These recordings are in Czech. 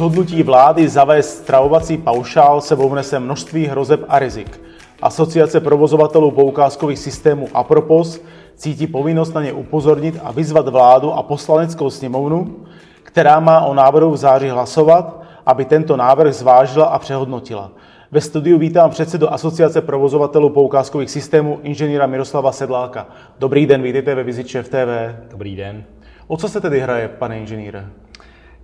Rozhodnutí vlády zavést stravovací paušál sebou nese množství hrozeb a rizik. Asociace provozovatelů poukázkových systémů Apropos cítí povinnost na ně upozornit a vyzvat vládu a poslaneckou sněmovnu, která má o návrhu v září hlasovat, aby tento návrh zvážila a přehodnotila. Ve studiu vítám předsedu Asociace provozovatelů poukázkových systémů inženýra Miroslava Sedláka. Dobrý den, vítejte ve Vizit Šef TV. Dobrý den. O co se tedy hraje, pane inženýre?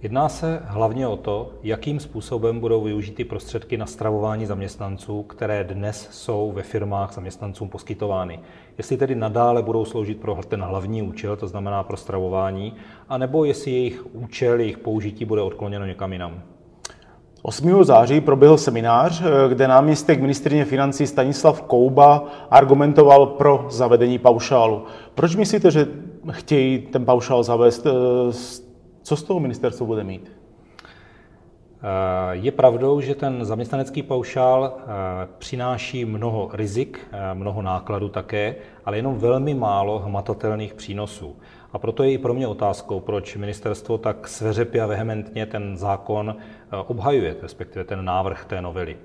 Jedná se hlavně o to, jakým způsobem budou využity prostředky na stravování zaměstnanců, které dnes jsou ve firmách zaměstnancům poskytovány. Jestli tedy nadále budou sloužit pro ten hlavní účel, to znamená pro stravování, anebo jestli jejich účel, jejich použití bude odkloněno někam jinam. 8. září proběhl seminář, kde náměstek ministrině financí Stanislav Kouba argumentoval pro zavedení paušálu. Proč myslíte, že chtějí ten paušál zavést? Co z toho ministerstvo bude mít? Eh, je pravdou, že ten zaměstnanecký paušál eh, přináší mnoho rizik, eh, mnoho nákladů také, ale jenom velmi málo hmatatelných přínosů. A proto je i pro mě otázkou, proč ministerstvo tak sveřepě a vehementně ten zákon obhajuje, respektive ten návrh té novely.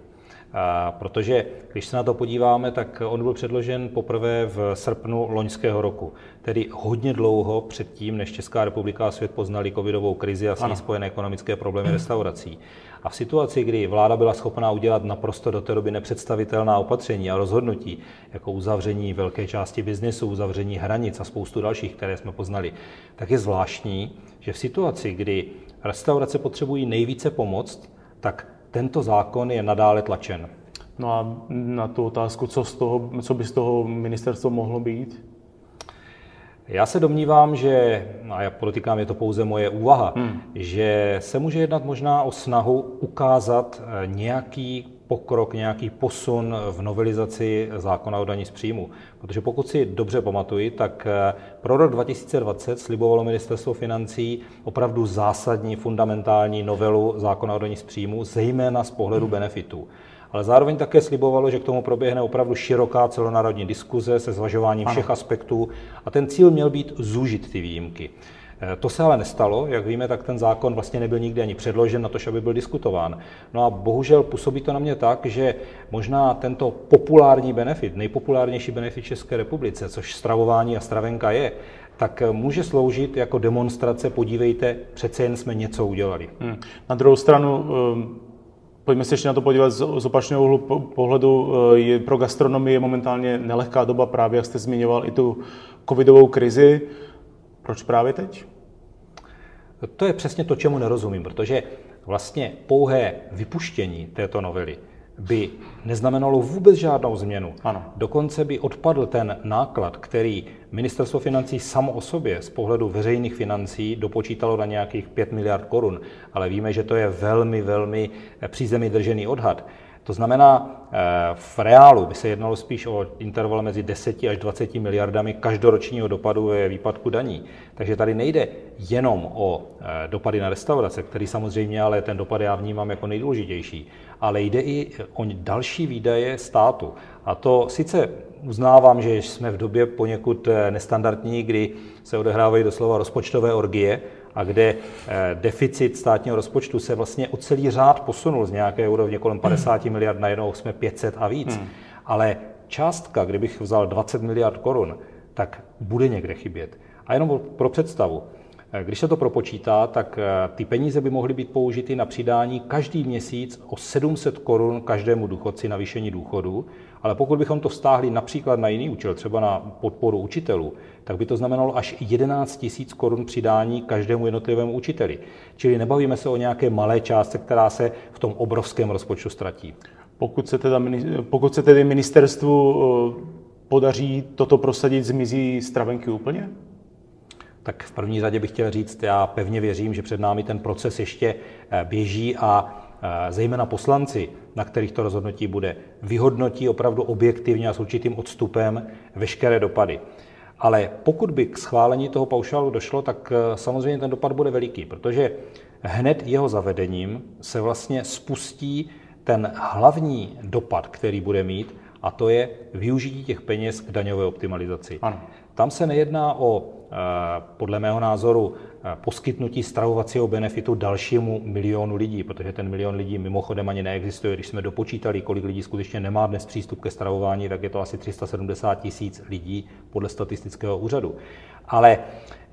Protože když se na to podíváme, tak on byl předložen poprvé v srpnu loňského roku, tedy hodně dlouho předtím, než Česká republika a svět poznali covidovou krizi a s ní spojené ekonomické problémy restaurací. A v situaci, kdy vláda byla schopná udělat naprosto do té doby nepředstavitelná opatření a rozhodnutí, jako uzavření velké části biznesu, uzavření hranic a spoustu dalších, které jsme poznali, tak je zvláštní, že v situaci, kdy restaurace potřebují nejvíce pomoct, tak tento zákon je nadále tlačen. No a na tu otázku, co, z toho, co by z toho ministerstvo mohlo být? Já se domnívám, že, a já podotýkám, je to pouze moje úvaha, hmm. že se může jednat možná o snahu ukázat eh, nějaký pokrok, nějaký posun v novelizaci zákona o daní z příjmu. Protože pokud si dobře pamatuji, tak eh, pro rok 2020 slibovalo ministerstvo financí opravdu zásadní, fundamentální novelu zákona o daní z příjmu, zejména z pohledu benefitů ale zároveň také slibovalo, že k tomu proběhne opravdu široká celonárodní diskuze se zvažováním všech ano. aspektů a ten cíl měl být zúžit ty výjimky. Eh, to se ale nestalo, jak víme, tak ten zákon vlastně nebyl nikdy ani předložen na to, aby byl diskutován. No a bohužel působí to na mě tak, že možná tento populární benefit, nejpopulárnější benefit České republice, což stravování a stravenka je, tak eh, může sloužit jako demonstrace, podívejte, přece jen jsme něco udělali. Hmm. Na druhou stranu, eh, Pojďme se ještě na to podívat z opačného úhlu pohledu. Je, pro gastronomii je momentálně nelehká doba, právě jak jste zmiňoval i tu covidovou krizi. Proč právě teď? To je přesně to, čemu nerozumím, protože vlastně pouhé vypuštění této novely by neznamenalo vůbec žádnou změnu. Ano. Dokonce by odpadl ten náklad, který ministerstvo financí samo o sobě z pohledu veřejných financí dopočítalo na nějakých 5 miliard korun, ale víme, že to je velmi, velmi přízemí držený odhad. To znamená, eh, v reálu by se jednalo spíš o interval mezi 10 až 20 miliardami každoročního dopadu ve výpadku daní. Takže tady nejde jenom o eh, dopady na restaurace, který samozřejmě ale ten dopad já vnímám jako nejdůležitější, ale jde i o další výdaje státu. A to sice uznávám, že jsme v době poněkud eh, nestandardní, kdy se odehrávají doslova rozpočtové orgie, a kde eh, deficit státního rozpočtu se vlastně o celý řád posunul z nějaké úrovně kolem 50 hmm. miliard, najednou jsme 500 a víc. Hmm. Ale částka, kdybych vzal 20 miliard korun, tak bude někde chybět. A jenom pro představu, když se to propočítá, tak eh, ty peníze by mohly být použity na přidání každý měsíc o 700 korun každému důchodci na vyšení důchodu, ale pokud bychom to vztáhli například na jiný účel, třeba na podporu učitelů, tak by to znamenalo až 11 tisíc korun přidání každému jednotlivému učiteli. Čili nebavíme se o nějaké malé částce, která se v tom obrovském rozpočtu ztratí. Pokud se, teda, pokud se tedy ministerstvu eh, podaří toto prosadit, zmizí stravenky úplně? Tak v první řadě bych chtěl říct, já pevně věřím, že před námi ten proces ještě eh, běží a eh, zejména poslanci, na kterých to rozhodnutí bude, vyhodnotí opravdu objektivně a s určitým odstupem veškeré dopady. Ale pokud by k schválení toho paušálu došlo, tak eh, samozřejmě ten dopad bude veliký, protože hned jeho zavedením se vlastně spustí ten hlavní dopad, který bude mít, a to je využití těch peněz k daňové optimalizaci. Ano. Tam se nejedná o podle mého názoru poskytnutí stravovacího benefitu dalšímu milionu lidí, protože ten milion lidí mimochodem ani neexistuje. Když jsme dopočítali, kolik lidí skutečně nemá dnes přístup ke stravování, tak je to asi 370 tisíc lidí podle statistického úřadu. Ale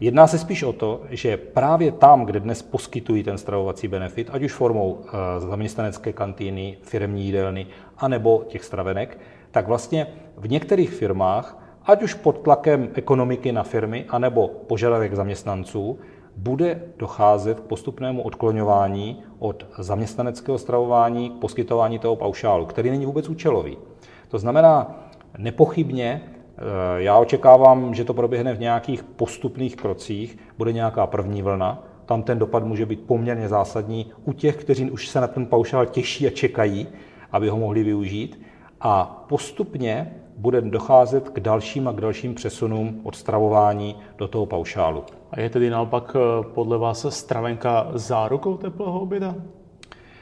jedná se spíš o to, že právě tam, kde dnes poskytují ten stravovací benefit, ať už formou eh, zaměstnanecké kantýny, firmní jídelny, anebo těch stravenek, tak vlastně v některých firmách, ať už pod tlakem ekonomiky na firmy, anebo požadavek zaměstnanců, bude docházet k postupnému odkloňování od zaměstnaneckého stravování k poskytování toho paušálu, který není vůbec účelový. To znamená, nepochybně eh, já očekávám, že to proběhne v nějakých postupných krocích, bude nějaká první vlna, tam ten dopad může být poměrně zásadní u těch, kteří už se na ten paušál těší a čekají, aby ho mohli využít. A postupně bude docházet k dalším a k dalším přesunům od stravování do toho paušálu. A je tedy naopak eh, podle vás stravenka zárukou teplého oběda?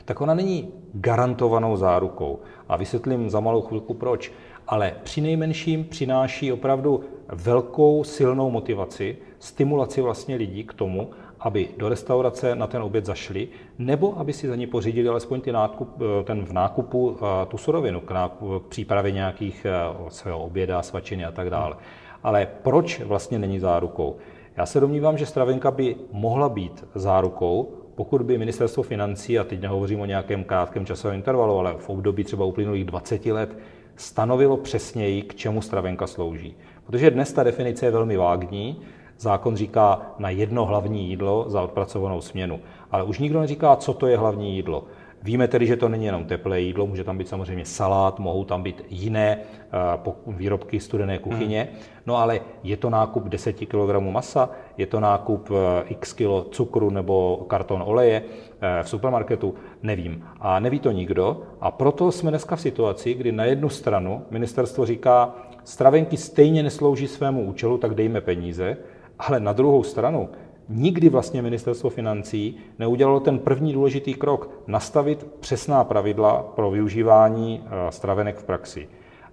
Tak ona není garantovanou zárukou. A vysvětlím za malou chvilku proč. Ale při nejmenším přináší opravdu velkou silnou motivaci, stimulaci vlastně lidí k tomu, aby do restaurace na ten oběd zašli, nebo aby si za ně pořídili alespoň ty nákup, eh, ten v nákupu eh, tu surovinu k, nákup, k přípravě nějakých svého oběda, svačiny a tak dále. Ale proč vlastně není zárukou? Já se domnívám, že stravenka by mohla být zárukou, pokud by ministerstvo financí, a teď nehovořím o nějakém krátkém časovém intervalu, ale v období třeba uplynulých 20 let, stanovilo přesněji, k čemu stravenka slouží. Protože dnes ta definice je velmi vágní, zákon říká na jedno hlavní jídlo za odpracovanou směnu. Ale už nikdo neříká, co to je hlavní jídlo. Víme tedy, že to není jenom teplé jídlo, může tam být samozřejmě salát, mohou tam být jiné eh, výrobky studené kuchyně, hmm. no ale je to nákup 10 kg masa, je to nákup eh, x kilo cukru nebo karton oleje eh, v supermarketu, nevím. A neví to nikdo a proto jsme dneska v situaci, kdy na jednu stranu ministerstvo říká, stravenky stejně neslouží svému účelu, tak dejme peníze, ale na druhou stranu nikdy vlastně ministerstvo financí neudělalo ten první důležitý krok, nastavit přesná pravidla pro využívání eh, stravenek v praxi.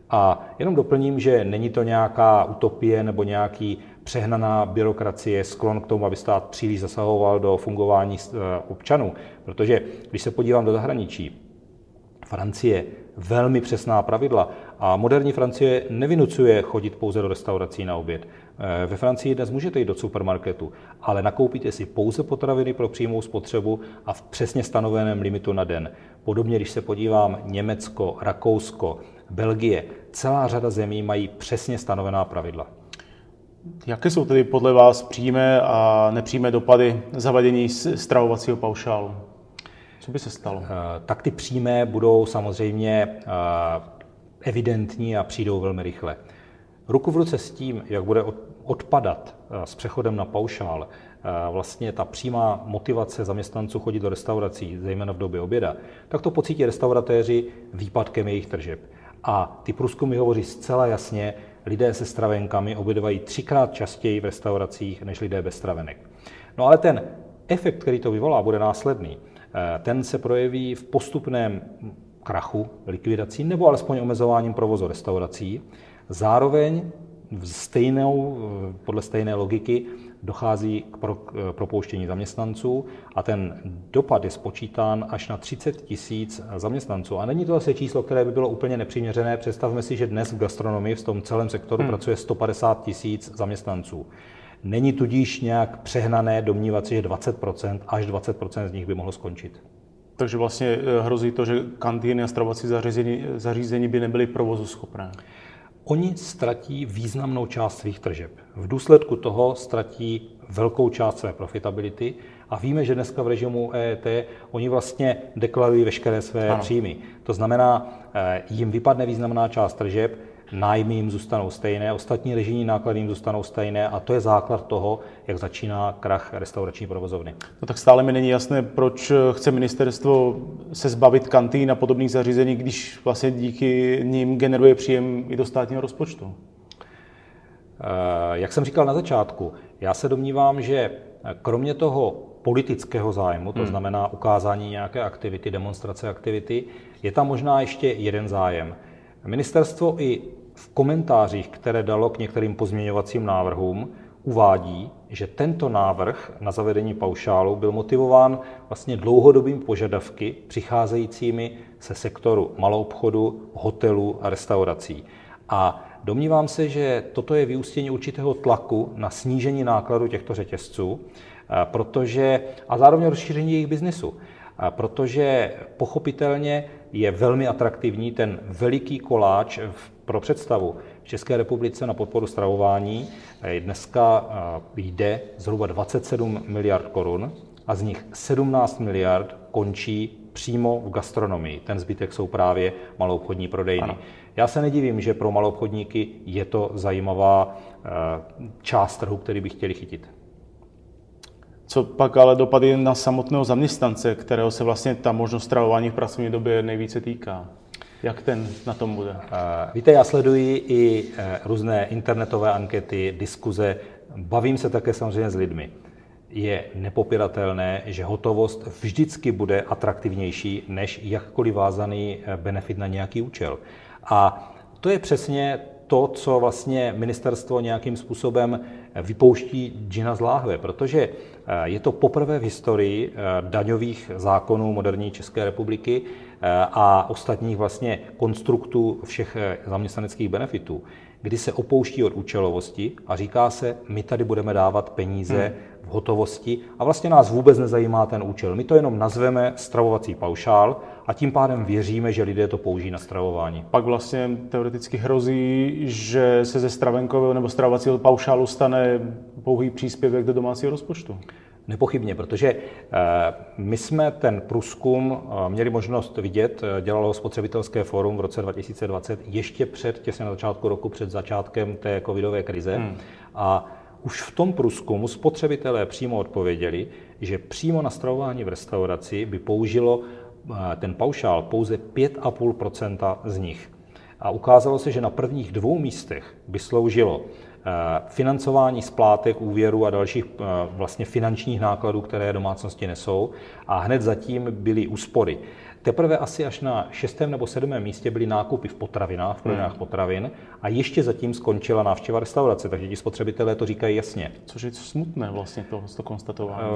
A jenom doplním, že není to nějaká utopie nebo nějaký přehnaná byrokracie, sklon k tomu, aby stát příliš zasahoval do fungování eh, občanů. Protože když se podívám do zahraničí, Francie velmi přesná pravidla a moderní Francie nevinucuje chodit pouze do restaurací na oběd. Eh, ve Francii dnes můžete jít do supermarketu, ale nakoupíte si pouze potraviny pro přímou spotřebu a v přesně stanoveném limitu na den. Podobně, když se podívám Německo, Rakousko, Belgie, celá řada zemí mají přesně stanovená pravidla. Jaké jsou tedy podle vás přímé a nepřímé dopady zavedení stravovacího paušálu? Co by se stalo? Eh, tak ty přímé budou samozřejmě eh, evidentní a přijdou velmi rychle. Ruku v ruce s tím, jak bude odpadat eh, s přechodem na paušál vlastně ta přímá motivace zaměstnanců chodit do restaurací, zejména v době oběda, tak to pocítí restauratéři výpadkem jejich tržeb. A ty průzkumy hovoří zcela jasně, lidé se stravenkami obědvají třikrát častěji v restauracích než lidé bez stravenek. No ale ten efekt, který to vyvolá, bude následný. Eh, ten se projeví v postupném krachu, likvidací nebo alespoň omezováním provozu restaurací. Zároveň stejnou, podle stejné logiky dochází k propouštění zaměstnanců a ten dopad je spočítán až na 30 tisíc zaměstnanců. A není to asi číslo, které by bylo úplně nepřiměřené. Představme si, že dnes v gastronomii v tom celém sektoru hmm. pracuje 150 tisíc zaměstnanců. Není tudíž nějak přehnané domnívat si, že 20% až 20% z nich by mohlo skončit. Takže vlastně eh, hrozí to, že kantýny a stravovací zařízení, zařízení by nebyly provozuschopné. Oni ztratí významnou část svých tržeb. V důsledku toho ztratí velkou část své profitability a víme, že dneska v režimu EET oni vlastně deklarují veškeré své ano. příjmy. To znamená, eh, jim vypadne významná část tržeb, nájmy jim zůstanou stejné, ostatní režijní náklady jim zůstanou stejné a to je základ toho, jak začíná krach restaurační provozovny. No tak stále mi není jasné, proč chce ministerstvo se zbavit kantýn a podobných zařízení, když vlastně díky nim generuje příjem i do státního rozpočtu. Eh, jak jsem říkal na začátku, já se domnívám, že kromě toho politického zájmu, to hmm. znamená ukázání nějaké aktivity, demonstrace aktivity, je tam možná ještě jeden zájem. Ministerstvo i v komentářích, které dalo k některým pozměňovacím návrhům, uvádí, že tento návrh na zavedení paušálu byl motivován vlastně dlouhodobými požadavky přicházejícími se sektoru maloobchodu, hotelů a restaurací. A domnívám se, že toto je vyústění určitého tlaku na snížení nákladu těchto řetězců, protože, a zároveň rozšíření jejich biznesu. Protože pochopitelně je velmi atraktivní ten veliký koláč pro představu. V České republice na podporu stravování dneska jde zhruba 27 miliard korun a z nich 17 miliard končí přímo v gastronomii. Ten zbytek jsou právě maloobchodní prodejny. Ano. Já se nedivím, že pro maloobchodníky je to zajímavá část trhu, který by chtěli chytit. Co pak ale dopady na samotného zaměstnance, kterého se vlastně ta možnost stravování v pracovní době nejvíce týká? Jak ten na tom bude? Víte, já sleduji i e, různé internetové ankety, diskuze, bavím se také samozřejmě s lidmi. Je nepopiratelné, že hotovost vždycky bude atraktivnější než jakkoliv vázaný e, benefit na nějaký účel. A to je přesně to, co vlastně ministerstvo nějakým způsobem vypouští džina z láhve, protože je to poprvé v historii daňových zákonů moderní České republiky a ostatních vlastně konstruktů všech zaměstnaneckých benefitů, kdy se opouští od účelovosti a říká se, my tady budeme dávat peníze hmm. v hotovosti a vlastně nás vůbec nezajímá ten účel. My to jenom nazveme stravovací paušál a tím pádem věříme, že lidé to použijí na stravování. Pak vlastně teoreticky hrozí, že se ze stravenkového nebo stravovacího paušálu stane pouhý příspěvek do domácího rozpočtu. Nepochybně, protože eh, my jsme ten průzkum eh, měli možnost vidět, eh, dělalo spotřebitelské fórum v roce 2020 ještě před, těsně na začátku roku, před začátkem té covidové krize. Hmm. A už v tom průzkumu spotřebitelé přímo odpověděli, že přímo na stravování v restauraci by použilo ten paušál pouze 5,5% z nich. A ukázalo se, že na prvních dvou místech by sloužilo financování splátek, úvěru a dalších eh, vlastně finančních nákladů, které domácnosti nesou. A hned zatím byly úspory. Teprve asi až na šestém nebo sedmém místě byly nákupy v potravinách, v prodejnách hmm. potravin a ještě zatím skončila návštěva restaurace, takže ti spotřebitelé to říkají jasně. Což je smutné vlastně to, to konstatování.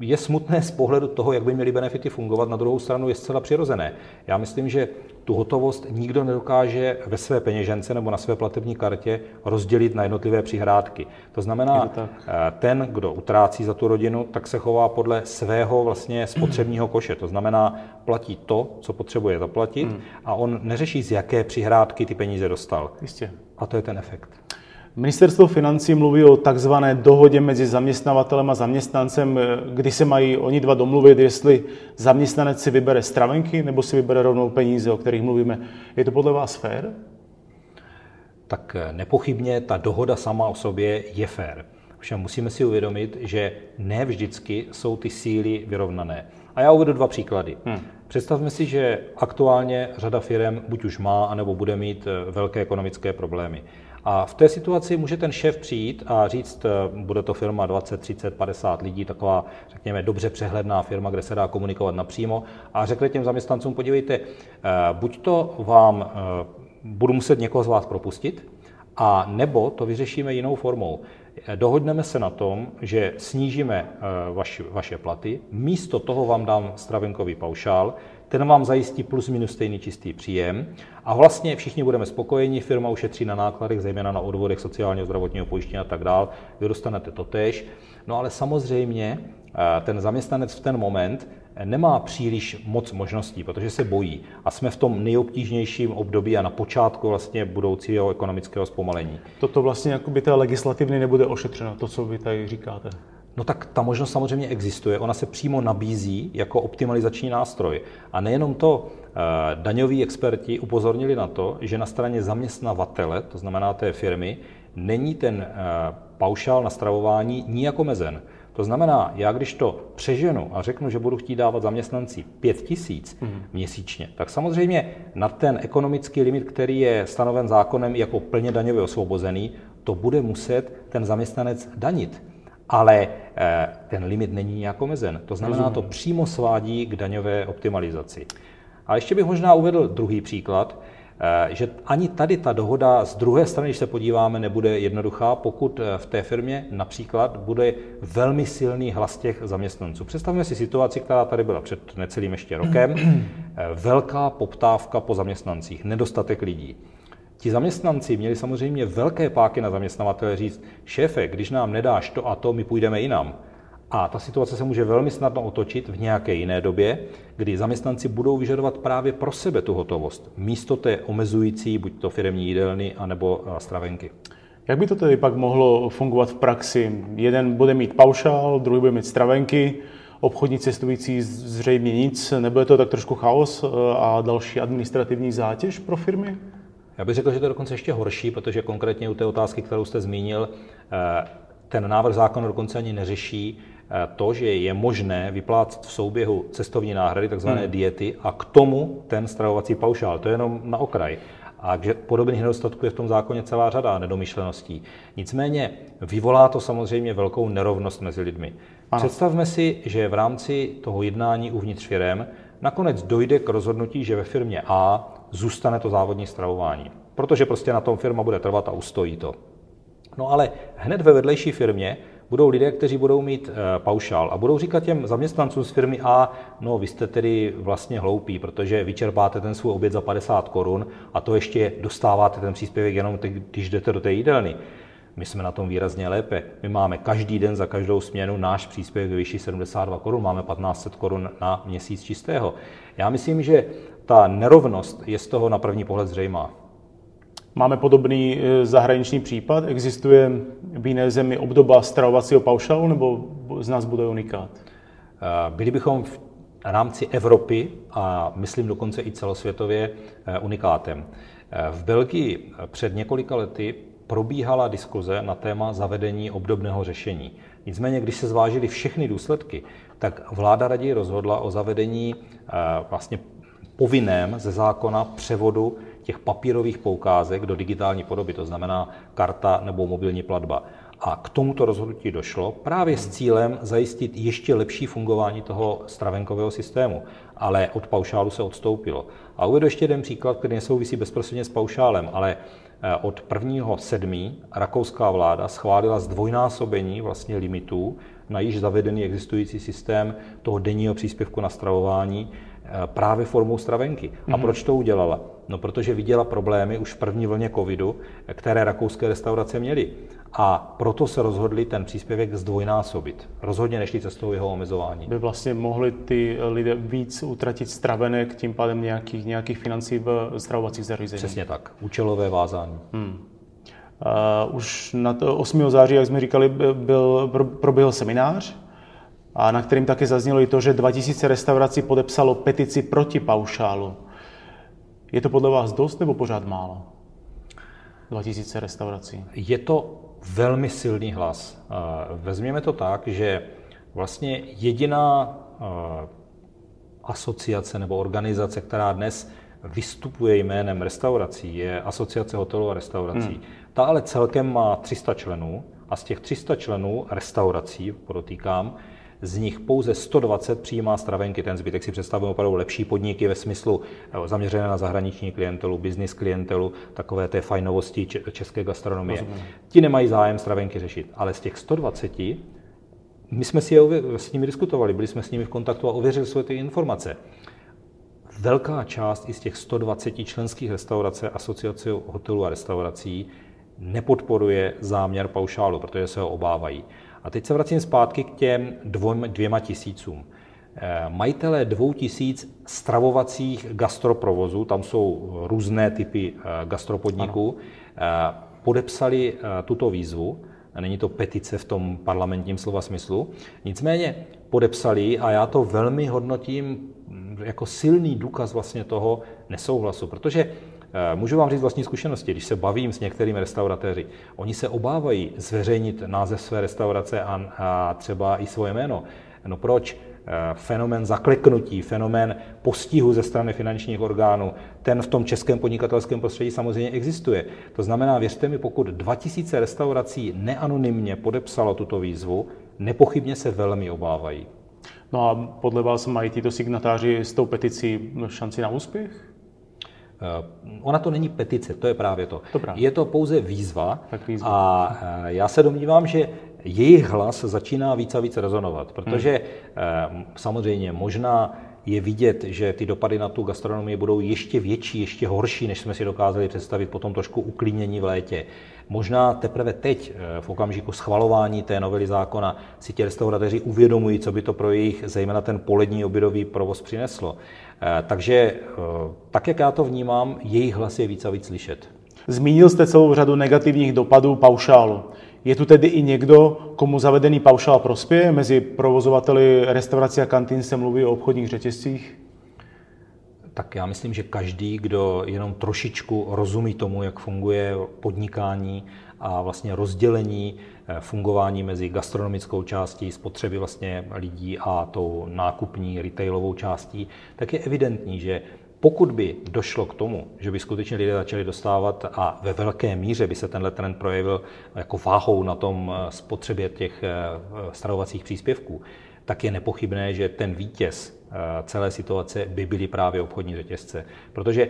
Eh, je smutné z pohledu toho, jak by měly benefity fungovat, na druhou stranu je zcela přirozené. Já myslím, že tu hotovost nikdo nedokáže ve své peněžence nebo na své platební kartě rozdělit na jednotlivé přihrádky. To znamená, to eh, ten, kdo utrácí za tu rodinu, tak se chová podle svého vlastně spotřebního koše. To znamená, platí to, co potřebuje zaplatit hmm. a on neřeší, z jaké přihrádky ty peníze dostal. Jistě. A to je ten efekt. Ministerstvo financí mluví o takzvané dohodě mezi zaměstnavatelem a zaměstnancem, kdy se mají oni dva domluvit, jestli zaměstnanec si vybere stravenky nebo si vybere rovnou peníze, o kterých mluvíme. Je to podle vás fér? Tak nepochybně ta dohoda sama o sobě je fér. Všem musíme si uvědomit, že ne vždycky jsou ty síly vyrovnané. A já uvedu dva příklady. Hmm. Představme si, že aktuálně řada firm buď už má, anebo bude mít eh, velké ekonomické problémy. A v té situaci může ten šéf přijít a říct, eh, bude to firma 20, 30, 50 lidí, taková, řekněme, dobře přehledná firma, kde se dá komunikovat napřímo a řekne těm zaměstnancům, podívejte, eh, buď to vám budu muset někoho z vás propustit, a nebo to vyřešíme jinou formou. Dohodneme se na tom, že snížíme vaši, vaše platy, místo toho vám dám stravenkový paušál, ten vám zajistí plus minus stejný čistý příjem a vlastně všichni budeme spokojeni, firma ušetří na nákladech, zejména na odvodech sociálního zdravotního pojištění a tak dál, vy dostanete to tež. No ale samozřejmě eh, ten zaměstnanec v ten moment nemá příliš moc možností, protože se bojí. A jsme v tom nejobtížnějším období a na počátku vlastně budoucího ekonomického zpomalení. Toto vlastně jakoby té legislativny nebude ošetřeno, to, co vy tady říkáte. No tak ta možnost samozřejmě existuje, ona se přímo nabízí jako optimalizační nástroj. A nejenom to, eh, daňoví experti upozornili na to, že na straně zaměstnavatele, to znamená té firmy, není ten eh, paušál na stravování nijak omezen. To znamená, já když to přeženu a řeknu, že budu chtít dávat zaměstnanci 5 tisíc mm. měsíčně, tak samozřejmě na ten ekonomický limit, který je stanoven zákonem jako plně daňově osvobozený, to bude muset ten zaměstnanec danit ale eh, ten limit není nějak omezen. To znamená, Rozumím. to přímo svádí k daňové optimalizaci. A ještě bych možná uvedl druhý příklad. Eh, že ani tady ta dohoda z druhé strany, když se podíváme, nebude jednoduchá, pokud eh, v té firmě například bude velmi silný hlas těch zaměstnanců. Představme si situaci, která tady byla před necelým ještě rokem. Velká poptávka po zaměstnancích, nedostatek lidí. Ti zaměstnanci měli samozřejmě velké páky na zaměstnavatele říct, šéfe, když nám nedáš to a to, my půjdeme jinam. A ta situace se může velmi snadno otočit v nějaké jiné době, kdy zaměstnanci budou vyžadovat právě pro sebe tu hotovost, místo té omezující, buď to firmní jídelny, anebo eh, stravenky. Jak by to tedy pak mohlo fungovat v praxi? Jeden bude mít paušál, druhý bude mít stravenky, obchodní cestující zřejmě nic. Nebude to tak trošku chaos eh, a další administrativní zátěž pro firmy? Já bych řekl, že to je dokonce ještě horší, protože konkrétně u té otázky, kterou jste zmínil, eh, ten návrh zákona dokonce ani neřeší Eh, to, že je možné vyplácet v souběhu cestovní náhrady, takzvané hmm. diety, a k tomu ten stravovací paušál. To je jenom na okraj. A že podobných nedostatků je v tom zákoně celá řada nedomyšleností. Nicméně vyvolá to samozřejmě velkou nerovnost mezi lidmi. Ano. Představme si, že v rámci toho jednání uvnitř firem nakonec dojde k rozhodnutí, že ve firmě A zůstane to závodní stravování. Protože prostě na tom firma bude trvat a ustojí to. No ale hned ve vedlejší firmě budou lidé, kteří budou mít eh, paušál a budou říkat těm zaměstnancům z firmy A, no vy jste tedy vlastně hloupí, protože vyčerpáte ten svůj oběd za 50 korun a to ještě dostáváte ten příspěvek jenom když jdete do té jídelny. My jsme na tom výrazně lépe. My máme každý den za každou směnu náš příspěvek ve výši 72 korun, máme 1500 korun na měsíc čistého. Já myslím, že ta nerovnost je z toho na první pohled zřejmá. Máme podobný e, zahraniční případ? Existuje v jiné zemi obdoba stravovacího paušálu nebo z nás bude unikát? E, byli bychom v rámci Evropy a myslím dokonce i celosvětově e, unikátem. V Belgii před několika lety probíhala diskuze na téma zavedení obdobného řešení. Nicméně, když se zvážily všechny důsledky, tak vláda raději rozhodla o zavedení vlastně povinném ze zákona převodu těch papírových poukázek do digitální podoby, to znamená karta nebo mobilní platba. A k tomuto rozhodnutí došlo právě s cílem zajistit ještě lepší fungování toho stravenkového systému. Ale od paušálu se odstoupilo. A uvedu ještě jeden příklad, který nesouvisí bezprostředně s paušálem, ale eh, od 1.7. rakouská vláda schválila zdvojnásobení vlastně limitů na již zavedený existující systém toho denního příspěvku na stravování eh, právě formou stravenky. Mm-hmm. A mhm. proč to udělala? No, protože viděla problémy už v první vlně covidu, které rakouské restaurace měly. A proto se rozhodli ten příspěvek zdvojnásobit. Rozhodně nešli cestou jeho omezování. By vlastně mohli ty lidé víc utratit stravenek, tím pádem nějakých, nějakých financí v stravovacích zařízeních. Přesně tak. Účelové vázání. Hmm. Uh, už na to 8. září, jak jsme říkali, byl, proběhl seminář, a na kterým také zaznělo i to, že 2000 restaurací podepsalo petici proti paušálu. Je to podle vás dost nebo pořád málo? 2000 restaurací. Je to velmi silný hlas. Vezměme to tak, že vlastně jediná asociace nebo organizace, která dnes vystupuje jménem restaurací, je Asociace hotelů a restaurací. Hmm. Ta ale celkem má 300 členů a z těch 300 členů restaurací, podotýkám, z nich pouze 120 přijímá stravenky. Ten zbytek si představujeme opravdu lepší podniky ve smyslu eh, zaměřené na zahraniční klientelu, business klientelu, takové té fajnovosti české gastronomie. Rozumím. Ti nemají zájem stravenky řešit. Ale z těch 120 my jsme si je s nimi diskutovali, byli jsme s nimi v kontaktu a ověřili jsme ty informace. Velká část i z těch 120 členských restaurace Asociace hotelů a restaurací nepodporuje záměr paušálu, protože se ho obávají. A teď se vracím zpátky k těm dvojma, dvěma tisícům. Eh, majitelé dvou tisíc stravovacích gastroprovozů, tam jsou různé typy eh, gastropodniků, ano. Eh, podepsali tuto výzvu. Není to petice v tom parlamentním slova smyslu. Nicméně podepsali a já to velmi hodnotím hm, jako silný důkaz vlastně toho nesouhlasu, protože můžu vám říct vlastní zkušenosti, když se bavím s některými restauratéři, oni se obávají zveřejnit název své restaurace a, a třeba i svoje jméno. No proč? Eh, fenomén zakleknutí, fenomén postihu ze strany finančních orgánů, ten v tom českém podnikatelském prostředí samozřejmě existuje. To znamená, věřte mi, pokud 2000 restaurací neanonymně podepsalo tuto výzvu, nepochybně se velmi obávají. No a podle vás mají tyto signatáři s tou peticí šanci na úspěch? Ona to není petice, to je právě to. Dobrá. Je to pouze výzva, tak výzva. a já se domnívám, že jejich hlas začíná víc a víc rezonovat, protože hmm. samozřejmě možná je vidět, že ty dopady na tu gastronomii budou ještě větší, ještě horší, než jsme si dokázali představit po tom trošku uklínění v létě. Možná teprve teď, eh, v okamžiku schvalování té novely zákona, si ti restauratéři uvědomují, co by to pro jejich, zejména ten polední obědový provoz přineslo. Eh, takže eh, tak, jak já to vnímám, jejich hlas je víc a víc slyšet. Zmínil jste celou řadu negativních dopadů paušálu. Je tu tedy i někdo, komu zavedený paušál prospěje? Mezi provozovateli restaurací a kantín se mluví o obchodních řetězcích? Tak já myslím, že každý, kdo jenom trošičku rozumí tomu, jak funguje podnikání a vlastně rozdělení eh, fungování mezi gastronomickou částí, spotřeby vlastně lidí a tou nákupní retailovou částí, tak je evidentní, že pokud by došlo k tomu, že by skutečně lidé začali dostávat a ve velké míře by se tenhle trend projevil jako váhou na tom eh, spotřebě těch eh, stravovacích příspěvků, tak je nepochybné, že ten vítěz eh, celé situace by byly právě obchodní řetězce. Protože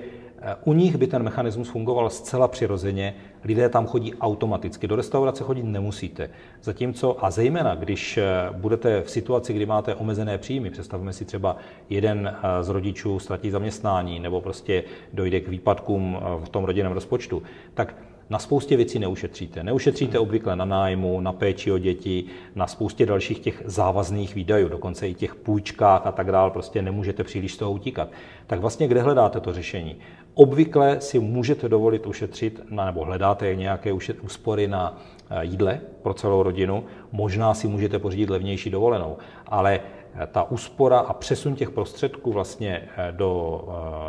u nich by ten mechanismus fungoval zcela přirozeně, lidé tam chodí automaticky, do restaurace chodit nemusíte. Zatímco, a zejména, když budete v situaci, kdy máte omezené příjmy, představme si třeba jeden z rodičů ztratí zaměstnání nebo prostě dojde k výpadkům v tom rodinném rozpočtu, tak na spoustě věcí neušetříte. Neušetříte obvykle na nájmu, na péči o děti, na spoustě dalších těch závazných výdajů, dokonce i těch půjčkách a tak dále, prostě nemůžete příliš z toho utíkat. Tak vlastně kde hledáte to řešení? Obvykle si můžete dovolit ušetřit, nebo hledáte nějaké úspory na eh, jídle pro celou rodinu, možná si můžete pořídit levnější dovolenou, ale eh, ta úspora a přesun těch prostředků vlastně eh, do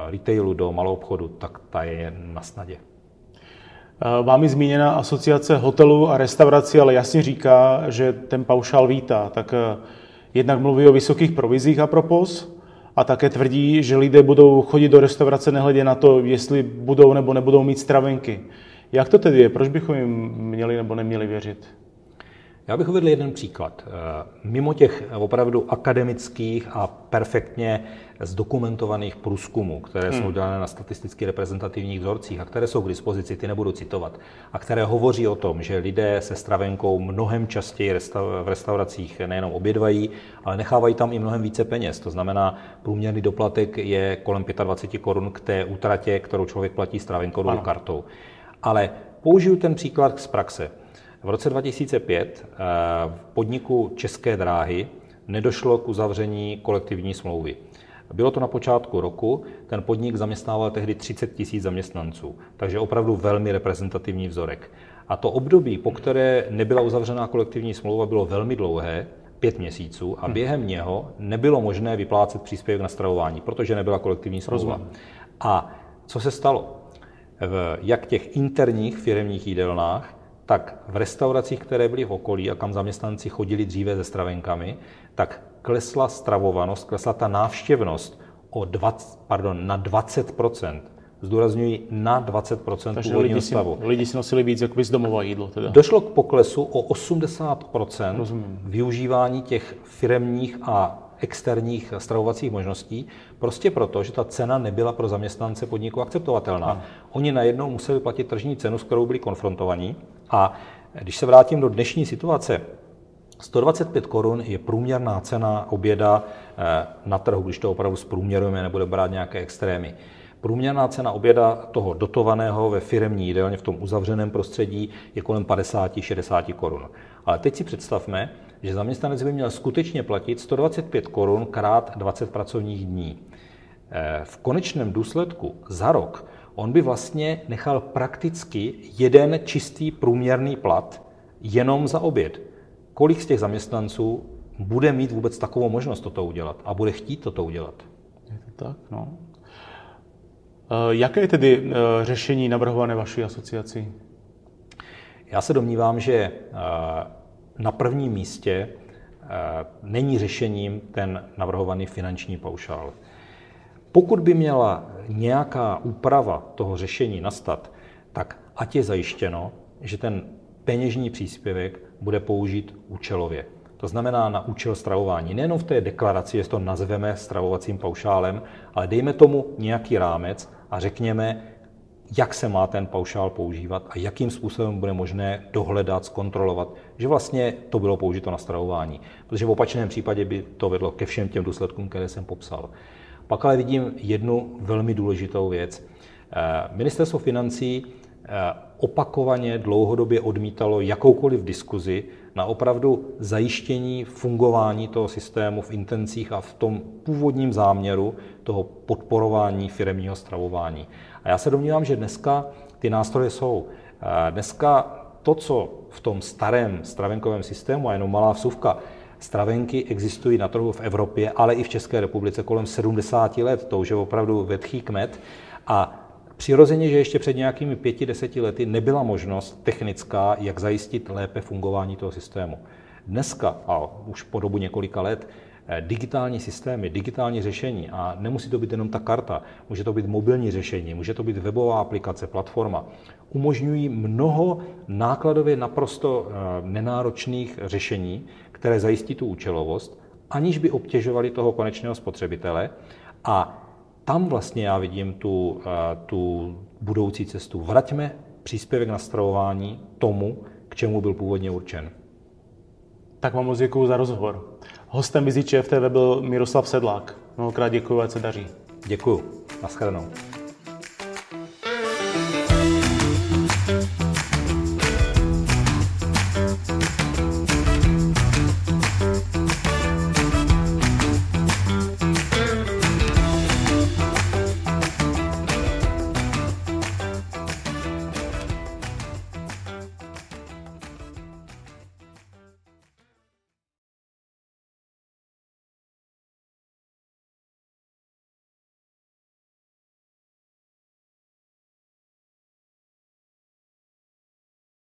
retailu, do malou obchodu, tak ta je na snadě. Vámi zmíněná asociace hotelů a restaurací ale jasně říká, že ten paušál vítá. Tak jednak mluví o vysokých provizích a propos, a také tvrdí, že lidé budou chodit do restaurace nehledě na to, jestli budou nebo nebudou mít stravenky. Jak to tedy je? Proč bychom jim měli nebo neměli věřit? Já bych uvedl jeden příklad. Eh, mimo těch opravdu akademických a perfektně zdokumentovaných průzkumů, které hmm. jsou dělané na statisticky reprezentativních vzorcích a které jsou k dispozici, ty nebudu citovat, a které hovoří o tom, že lidé se stravenkou mnohem častěji v restauracích nejenom obědvají, ale nechávají tam i mnohem více peněz. To znamená, průměrný doplatek je kolem 25 korun k té útratě, kterou člověk platí stravenkou kartou. Ale použiju ten příklad z praxe. V roce 2005 eh, v podniku České dráhy nedošlo k uzavření kolektivní smlouvy. Bylo to na počátku roku, ten podnik zaměstnával tehdy 30 tisíc zaměstnanců, takže opravdu velmi reprezentativní vzorek. A to období, po které nebyla uzavřená kolektivní smlouva, bylo velmi dlouhé, pět měsíců, a hm. během něho nebylo možné vyplácet příspěvek na stravování, protože nebyla kolektivní smlouva. Rozumím. A co se stalo? V jak těch interních firmních jídelnách, tak v restauracích, které byly v okolí a kam zaměstnanci chodili dříve se stravenkami, tak klesla stravovanost, klesla ta návštěvnost o 20, pardon, na 20% Zdůrazňuji na 20 Takže lidi si, stavu. lidi si nosili víc jakoby z domova jídlo. Teda. Došlo k poklesu o 80 Rozumím. využívání těch firemních a externích stravovacích možností, prostě proto, že ta cena nebyla pro zaměstnance podniku akceptovatelná. A. Oni najednou museli platit tržní cenu, s kterou byli konfrontovaní. A když se vrátím do dnešní situace, 125 korun je průměrná cena oběda eh, na trhu, když to opravdu zprůměrujeme, nebude brát nějaké extrémy. Průměrná cena oběda toho dotovaného ve firemní jídelně v tom uzavřeném prostředí je kolem 50-60 korun. Ale teď si představme, že zaměstnanec by měl skutečně platit 125 korun krát 20 pracovních dní. Eh, v konečném důsledku za rok on by vlastně nechal prakticky jeden čistý průměrný plat jenom za oběd. Kolik z těch zaměstnanců bude mít vůbec takovou možnost toto udělat a bude chtít toto udělat? Je to tak, no. Eh, jaké je tedy eh, řešení navrhované vaší asociací? Já se domnívám, že eh, na prvním místě není řešením ten navrhovaný finanční paušál. Pokud by měla nějaká úprava toho řešení nastat, tak ať je zajištěno, že ten peněžní příspěvek bude použít účelově. To znamená na účel stravování. Nejenom v té deklaraci, že to nazveme stravovacím paušálem, ale dejme tomu nějaký rámec a řekněme, jak se má ten paušál používat a jakým způsobem bude možné dohledat, zkontrolovat, že vlastně to bylo použito na stravování. Protože v opačném případě by to vedlo ke všem těm důsledkům, které jsem popsal. Pak ale vidím jednu velmi důležitou věc. Eh, Ministerstvo financí eh, opakovaně dlouhodobě odmítalo jakoukoliv diskuzi na opravdu zajištění fungování toho systému v intencích a v tom původním záměru toho podporování firemního stravování. A já se domnívám, že dneska ty nástroje jsou. Dneska to, co v tom starém stravenkovém systému, a jenom malá vsuvka, stravenky existují na trhu v Evropě, ale i v České republice kolem 70 let, to už je opravdu vetchý kmet. A Přirozeně, že ještě před nějakými pěti, deseti lety nebyla možnost technická, jak zajistit lépe fungování toho systému. Dneska, a už po dobu několika let, digitální systémy, digitální řešení, a nemusí to být jenom ta karta, může to být mobilní řešení, může to být webová aplikace, platforma, umožňují mnoho nákladově naprosto eh, nenáročných řešení, které zajistí tu účelovost, aniž by obtěžovali toho konečného spotřebitele. A tam vlastně já vidím tu, eh, tu budoucí cestu. Vraťme příspěvek na stravování tomu, k čemu byl původně určen. Tak vám moc děkuji za rozhovor. Hostem Vizit TV byl Miroslav Sedlák. Mnohokrát děkuji, ať se daří. Děkuji. Naschledanou.